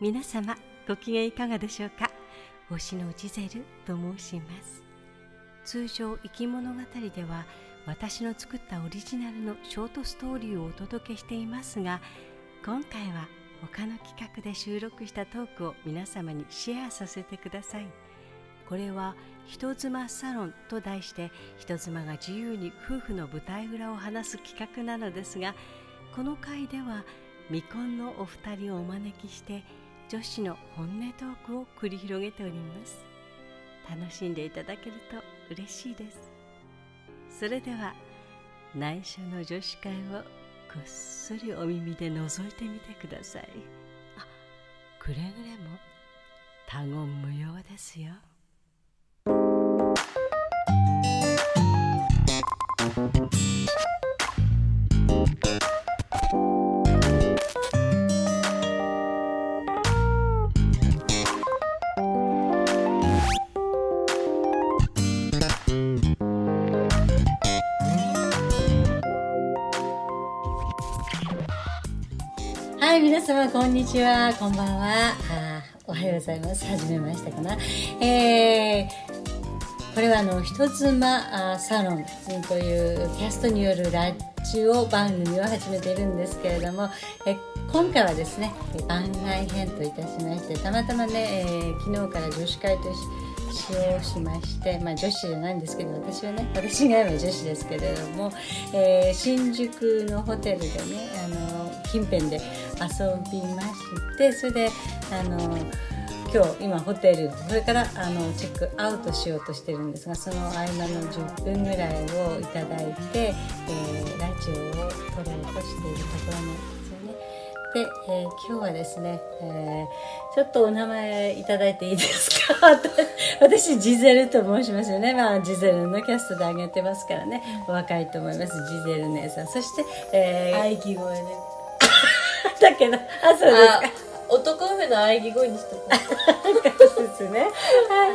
皆様ご機嫌いかがでしょうか？星のジゼルと申します。通常生き物語では私の作ったオリジナルのショートストーリーをお届けしていますが今回は他の企画で収録したトークを皆様にシェアさせてください。これは人妻サロンと題して人妻が自由に夫婦の舞台裏を話す企画なのですがこの回では未婚のお二人をお招きして女子の本音トークを繰り広げております。楽しんでいただけると嬉しいです。それでは内緒の女子会をこっそりお耳で覗いてみてください。あくれぐれも他言無用ですよ。い、皆様こんにちは、こんばんは。あおはようございます。はじめましてかな。えー、これはあの人妻あサロンというキャストによるラジオ番組を始めているんですけれども、え今回はですね番外編といたしましてたまたまね、えー昨日から女子会とし使用しまして、まあ、女子じゃないんですけど私はね私が今女子ですけれども、えー新宿のホテルでねあの近辺で遊びましてそれであの今日今ホテルこれからあのチェックアウトしようとしてるんですがその合間の10分ぐらいをいただいて、えーラジオを撮ろうとしているところなんでえー今日はですね、えーちょっとお名前いただいていいですか？私ジゼルと申しますよね。まあジゼルのキャストであげてますからね。お若いと思います。ジゼル姉さん。そして、えー喘ぎ声ねだけどあそうですか。あ男梅の喘ぎ声にしとこう。そうですね。はい。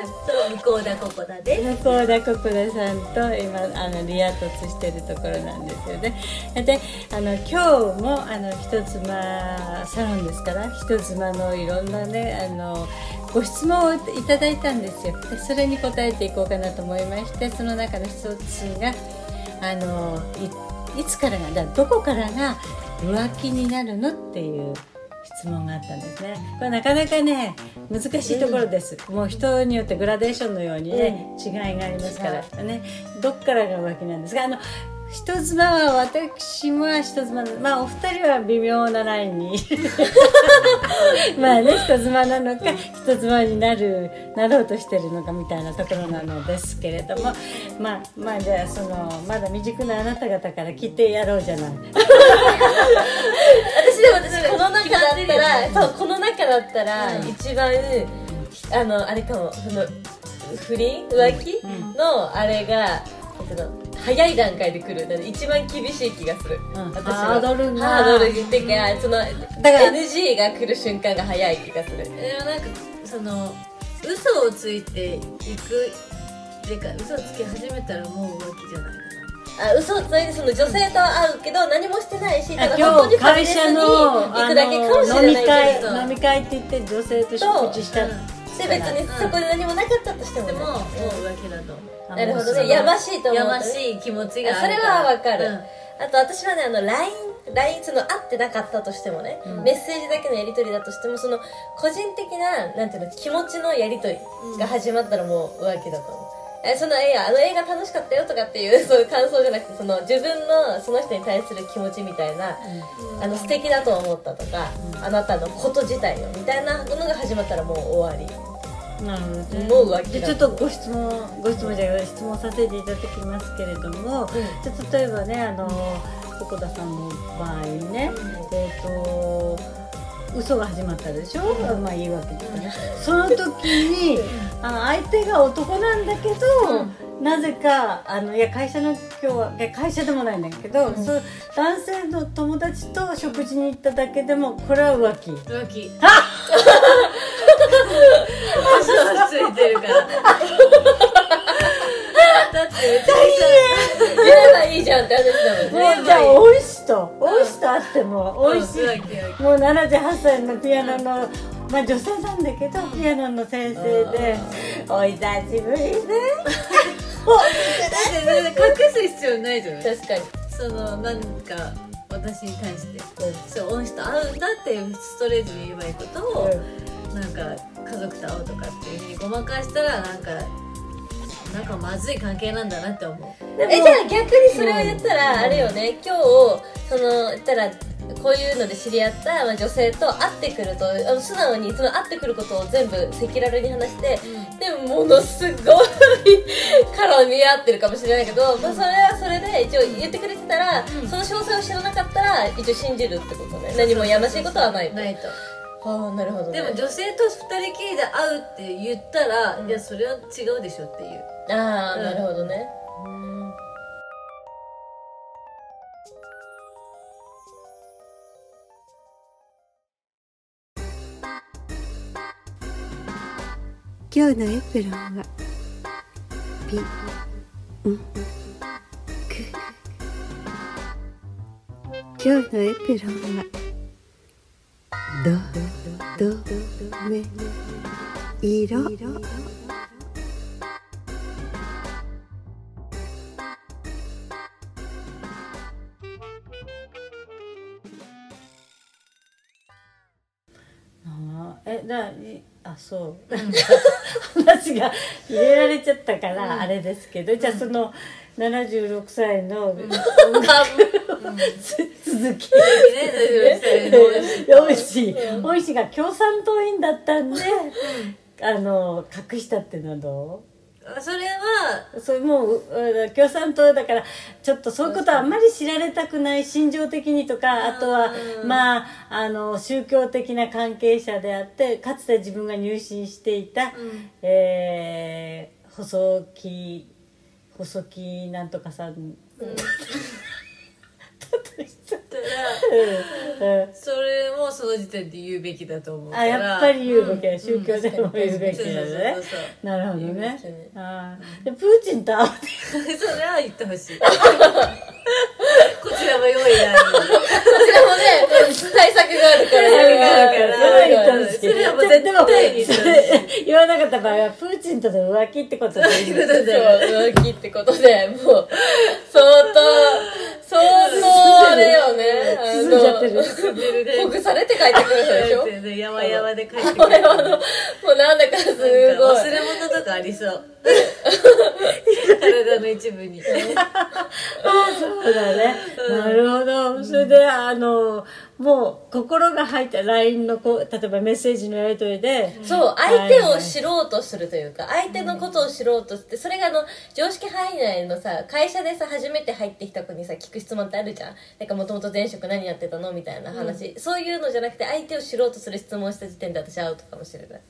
そう向田ここだで向田ここ田さんと今あのリア突してるところなんですよね。であの今日もあの人妻サロンですから人妻のいろんなねあのご質問をいただいたんですよ。でそれに答えていこうかなと思いましてその中の一つがあのいいつからがじゃあどこからが浮気になるのっていう質問があったんですね。これなかなかね難しいところです、もう人によってグラデーションのようにね、違いがありますからね。どっからが浮気なんですがあの人妻は私も人妻の。まあお二人は微妙なラインに。まあね人妻なのか人妻になるなろうとしてるのかみたいなところなのですけれども。まあまあじゃあそのまだ未熟なあなた方から聞いてやろうじゃない そうこの中だったら一番あのあれかもその不倫浮気うんのあれがえっと早い段階で来る。一番厳しい気がする、うん。私は。ハードルが。ハードルっていうかそのだから NG が来る瞬間が早い気がする。でもなんかその嘘をついていくてか嘘をつき始めたらもう浮気じゃないかあ嘘をついてその女性と会うけど何もしてないしただ今本当に日会社の行くだけかもしれないけど会飲み会って言って女性と食事した。な、で別にそこで何もなかったとしてもねでももう浮気だと。あなるほどね。やましいと思う。やましい気持ちがあそれはわかる、うん。あと私はねあの LINE LINE その会ってなかったとしてもね、うん。メッセージだけのやり取りだとしてもその個人的ななんていうの気持ちのやり取りが始まったらもう浮気だと思うえその映画あの映画楽しかったよとかっていう そういう感想じゃなくてその自分のその人に対する気持ちみたいな、あの素敵だと思ったとか、あなたのこと自体をみたいなのが始まったらもう終わり。なるほどちょっとご質問ご質問じゃ質問させていただきますけれども、じゃあ例えばねあの鉾田さんの場合ね、えっ、と嘘が始まったでしょ、まあいいわけですね。その時にあ相手が男なんだけど、なぜかあのいや会社の今日はいや会社でもないんだけど、そう男性の友達と食事に行っただけでもこれは浮気。浮気。嘘をついてるから。だって別に言えばいいじゃんって話だもんね。じゃあ大石と。大石と会っても。大石うん浮気浮気もう78歳のピアノのまあ女性なんだけどピアノの先生でお久しぶりね だってだって隠す必要ないじゃない。確かに。そのなんか私に対してそう恩師と会うんだってストレートに言えばいいことを、なんか家族と会うとかっていうふうにごまかしたらなんかなんかまずい関係なんだなって思う。えじゃあ逆にそれを言ったら、あれよね。今日その言ったらこういうので知り合った、まあ、女性と会ってくるとあの素直にその会ってくることを全部赤裸々に話して、でもものすごい絡み合ってるかもしれないけど、まあ、それはそれで一応言ってくれてたら、その詳細を知らなかったら一応信じるってことね。何もやましいことはないと。ないと。ああなるほど、ね、でも女性と二人きりで会うって言ったら、いやそれは違うでしょっていう。ああ、うんなるほどね今日のエプロンはピンク今日のエプロンはどどめ色。えだいあそう。話が入れられちゃったからあれですけど、じゃあその76歳の音楽続き。ねおいしい。おいしいが共産党員だったんで、あの隠したっていうのはどそれはうそれもううん共産党だからちょっとそういうことはあんまり知られたくない心情的にとかあとはまああの宗教的な関係者であってかつて自分が入信していた、えー細木細木なんとかさん、うんうん。それもその時点で言うべきだと思うかあらやっぱり言うべきだ、宗教でも言うべきだそうそうねそうそう。なるほど言うべね。あー。でプーチンと会うって。それは言ってほしい。こちらも用意があちらもね対策があるから対策があるから。それはもう絶対に言ってほしい言わなかった場合はプーチンとの浮気ってことで。いいのそう浮気ってことでもう相当相当あれよね。あ進んじゃってる。のほぐされて帰ってくる人でしょ？山々で帰ってくこれるはあのもうなんだかすごい。忘れ物とかありそう。体の一部に。そうだね、なるほど。それであのもう心が入った LINE のこう例えばメッセージのやり取りで、そう相手を知ろうとするというか相手のことを知ろうとしてそれがあの常識範囲内のさ会社でさ初めて入ってきた子にさ聞く質問ってあるじゃん。なんかもともと前職何やってたのみたいな話、そういうのじゃなくて相手を知ろうとする質問をした時点で私アウトかもしれない。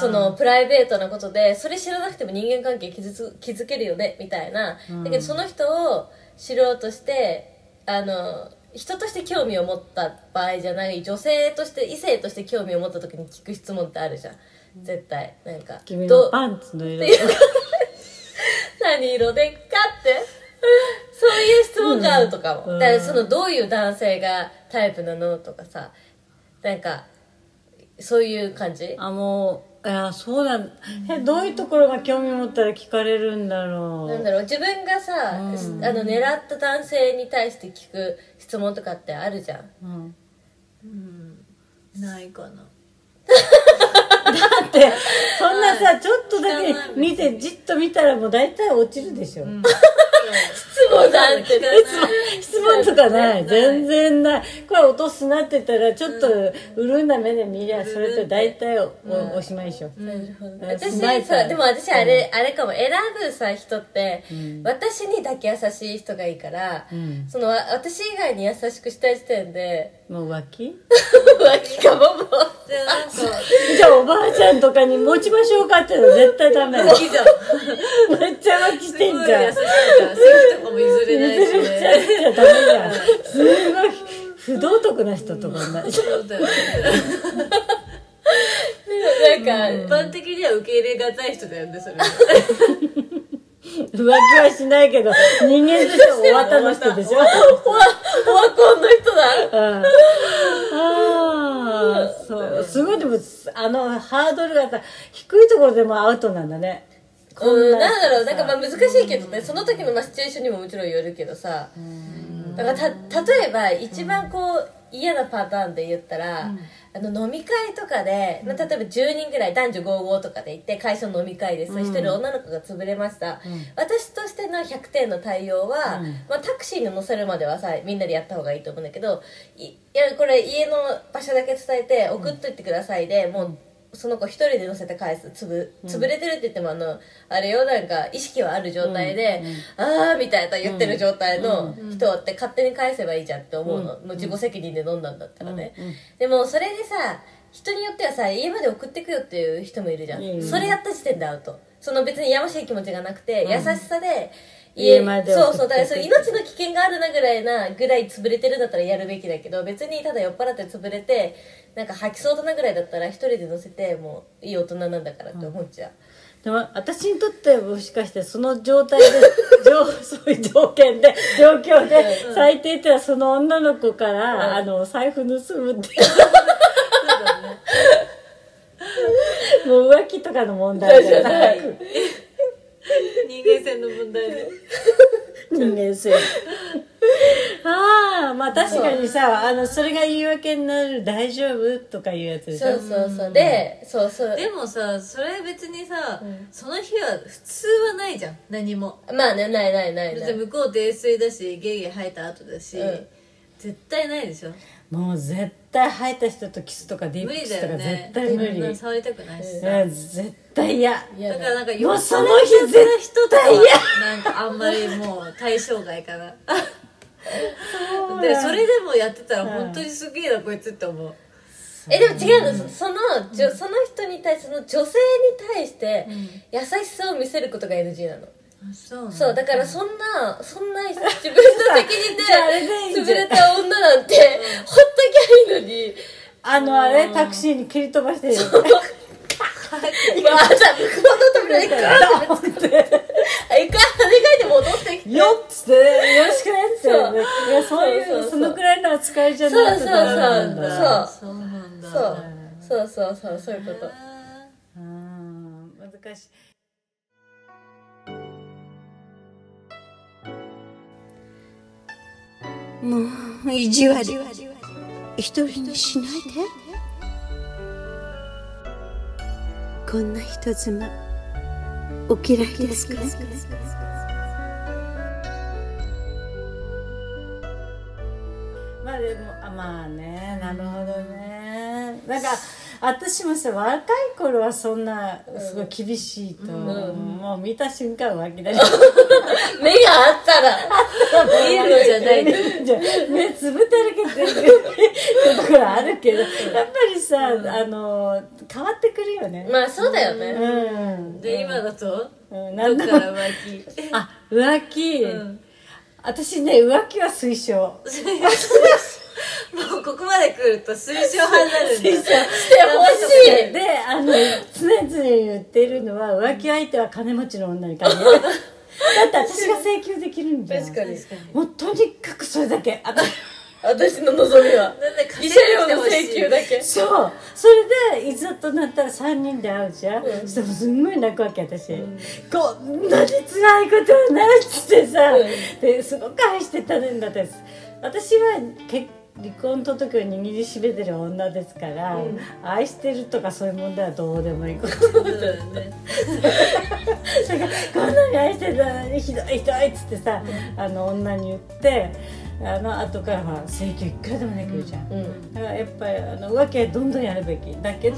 そのプライベートなことでそれ知らなくても人間関係築つ築けるよねみたいな、だけどその人を知ろうとしてあの人として興味を持った場合じゃない女性として異性として興味を持った時に聞く質問ってあるじゃん。絶対。なんか君のパンツの？色 何色でっかって？そういう質問があるとかも、うん。だからそのどういう男性がタイプなのとかさ。なんかそういう感じ？あもういやそうなんえどういうところが興味持ったら聞かれるんだろう？なんだろう。自分がさ、あの狙った男性に対して聞く質問とかってあるじゃん。うん。ないかな。でそんなさちょっとだけ見てじっと見たらもう大体落ちるでしょ、質問なんてね質問とかない。全然ない。これ落とすなって言ったらちょっと潤ん。だ目で見りゃそれと大体お,、おしまいでしょ、私スナイパー。さでも私あれ、あれかも。選ぶさ人って、私にだけ優しい人がいいから、ん。そのわ私以外に優しくした時点でもう浮気？浮気かももう。じゃあおばあちゃんとかに持ちましょうかっての絶対ダメ。好きじゃん めっちゃ浮気してんじゃんすごい優しいから席とかも譲れないしめっちダメじゃん。すごい不道徳な人とかになっちゃうなんか、一般的には受け入れがたい人だよねそれは。浮気はしないけど人間としては終わったの人でしょ。オワコンの人だうんああーそうすごいでもあのハードルがさ低いところでもアウトなんだねこうん、ななんだろう、なんかまあ難しいけどね、その時のまあシチュエーションにももちろんよるけどさ、だからた、例えば一番こう、嫌なパターンで言ったら、あの飲み会とかで、まあ例えば10人ぐらい男女55とかで行って会社の飲み会です一、人女の子が潰れました、私としての100点の対応は、うん。まあ、タクシーに乗せるまではさみんなでやった方がいいと思うんだけどいいやこれ家の場所だけ伝えて送っといてくださいで、もうその子一人で乗せて返す。つぶ潰れてるって言ってもあのあれよなんか意識はある状態で、ああみたいな言ってる状態の人って勝手に返せばいいじゃんって思うの、もう自己責任で飲んだんだったらね、でもそれでさ人によってはさ家まで送ってくよっていう人もいるじゃん、うんそれやった時点でアウト。その別にやましい気持ちがなくて、優しさで家までそうそうだからそれ命の危険があるなぐらいなぐらい潰れてるんだったらやるべきだけど別にただ酔っ払って潰れてなんか吐きそうだなぐらいだったら一人で乗せてもういい大人なんだからって思っちゃう、でも私にとってはもしかしてその状態で状そういう条件で状況で最低ってのはその女の子から、あのお財布盗むって もう浮気とかの問題じゃなく人間性の問題で 人間性。ああまあ確かにさあのそれが言い訳になる大丈夫とかいうやつでしょ？そうそうそう。でそうそう。でもさそれ別にさ、うん。その日は普通はないじゃん。何も。まあねないないないない。向こう泥酔だしゲーゲー吐いた後だし、うん。絶対ないでしょ？もう絶対入った人とキスとかディープキスとか絶対無理、そんな触りたくないしさ、うん絶対嫌。嫌だ。だからなんかもうその日酔っ払いがち人とかは絶なんかあんまりもう対象外かな。でだ。それでもやってたらうん本当にすげえなこいつって思う。えでも違うの、そそのその人に対してその女性に対してうん。優しさを見せることが NG なの、あそうなんそうだからそんなそんな自分の責任で潰れた女なんてほっときゃいいのに。あのあれタクシーに蹴り飛ばしてるまあじゃあ向こうの扉行くかドーンって。行くかお願いで戻ってきて。よっつってよろしくねって。そう。いやそういうそうそうそう。そのくらいの扱いじゃないとダメなんだ。そうそうなんだ。そう。そうそうそうそういうこと。うん難しいもう意地悪。一人にしないで。こんな人妻お嫌いで。すかまあでもあまあね。なるほどね。なんか私もさ若い頃はそんなすごい厳しいと、もう見た瞬間湧き出し。目があったら。見るじゃない。目つぶって歩け てるところあるけどやっぱりさ、あの変わってくるよね、まあそうだよね、うん。で今だと？うん、どなんだ。っから浮気？あ浮気、うん。私ね浮気は推奨 もうここまで来ると推奨派になるんだ。してほしいであの常々言ってるのは浮気相手は金持ちの女に限る。だって私が請求できるんじゃん確かに。もうとにかくそれだけ。あた私の望みは。慰で謝料の請求だけ。そう。それでいざとなったら3人で会うじゃん、そしたらすんごい泣くわけ私、こんなに辛いことはないっつってさ、うん。ですごく愛してたんだって私は結離婚届を握りしめてる女ですから、愛してるとかそういう問題はどうでもいいことだよね。こんなに愛してたのにひどいひどいっつってさ、あの女に言ってあの後からは請求いくらでもできるじゃん、うん。だからやっぱりあの浮気はどんどんやるべき。だけど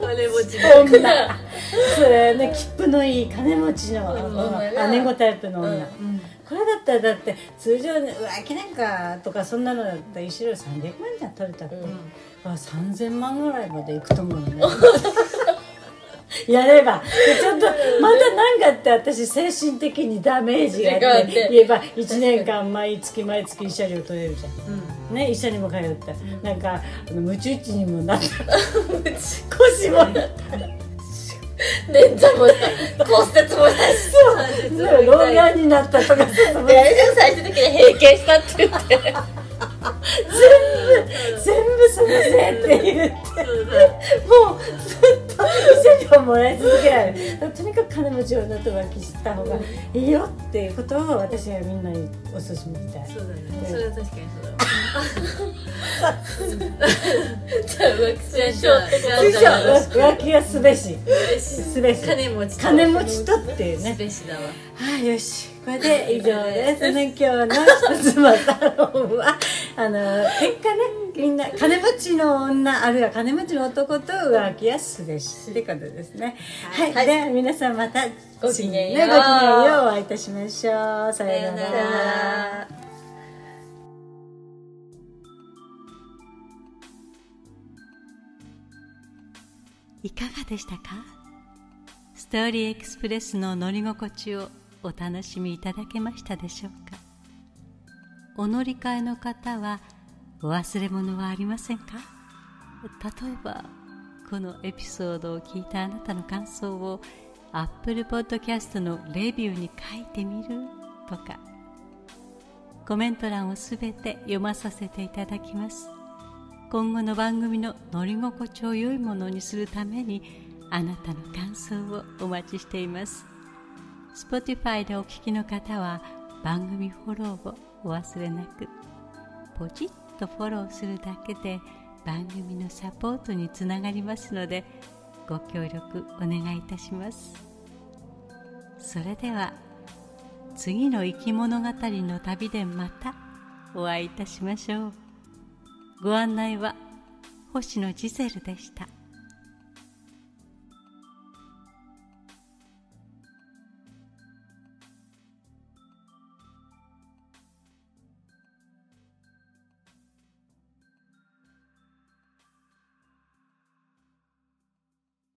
金持ち。の女。それね。切符のいい金持ちの姉子タイプの女、うん。これだったらだって通常ね浮気なんかとかそんなのだったら一緒300万じゃん取れたって、まあ、3000万ぐらいまでいくと思うのね。やれば。でちょっとまた何かって私精神的にダメージがあってて。言えば1年間毎月毎月慰謝料取れるじゃんね医者にも通って、なんかあのムチ打ちにもなった。腰もなった。捻挫もした骨折もしたし。そう。老眼になったとかそうであれじゃん最終的に閉経したって言って。全部そのせいって言って。もう慰謝料もらい続けられる。とにかく金持ちをのと浮気した方がいいよっていうことを私はみんなにお勧めしたい。そうだね。それは確かにそうだわじゃあ浮気しましじょう浮気はすべしすべし金持ちと金持ちとっていうスねペシだわはいよしこれで以上ですね今日の一つまサロンはあの結果ねみんな金持ちの女あるいは金持ちの男と浮気はすべしってことですね。はい、はい。では皆さんまたごきげんよう。ねごきげんようお会いいたしましょう。さようなら。いかがでしたか？ストーリーエクスプレスの乗り心地をお楽しみいただけましたでしょうか？お乗り換えの方はお忘れ物はありませんか？例えばこのエピソードを聞いたあなたの感想を Apple Podcast のレビューに書いてみるとか。コメント欄をすべて読まさせていただきます。今後の番組の乗り心地を良いものにするためにあなたの感想をお待ちしています。Spotify でお聞きの方は番組フォローをお忘れなく。ポチッとフォローするだけで番組のサポートにつながりますのでご協力お願いいたしますそれでは次の生き物語の旅でまたお会いいたしましょうご案内は星野ジゼルでした。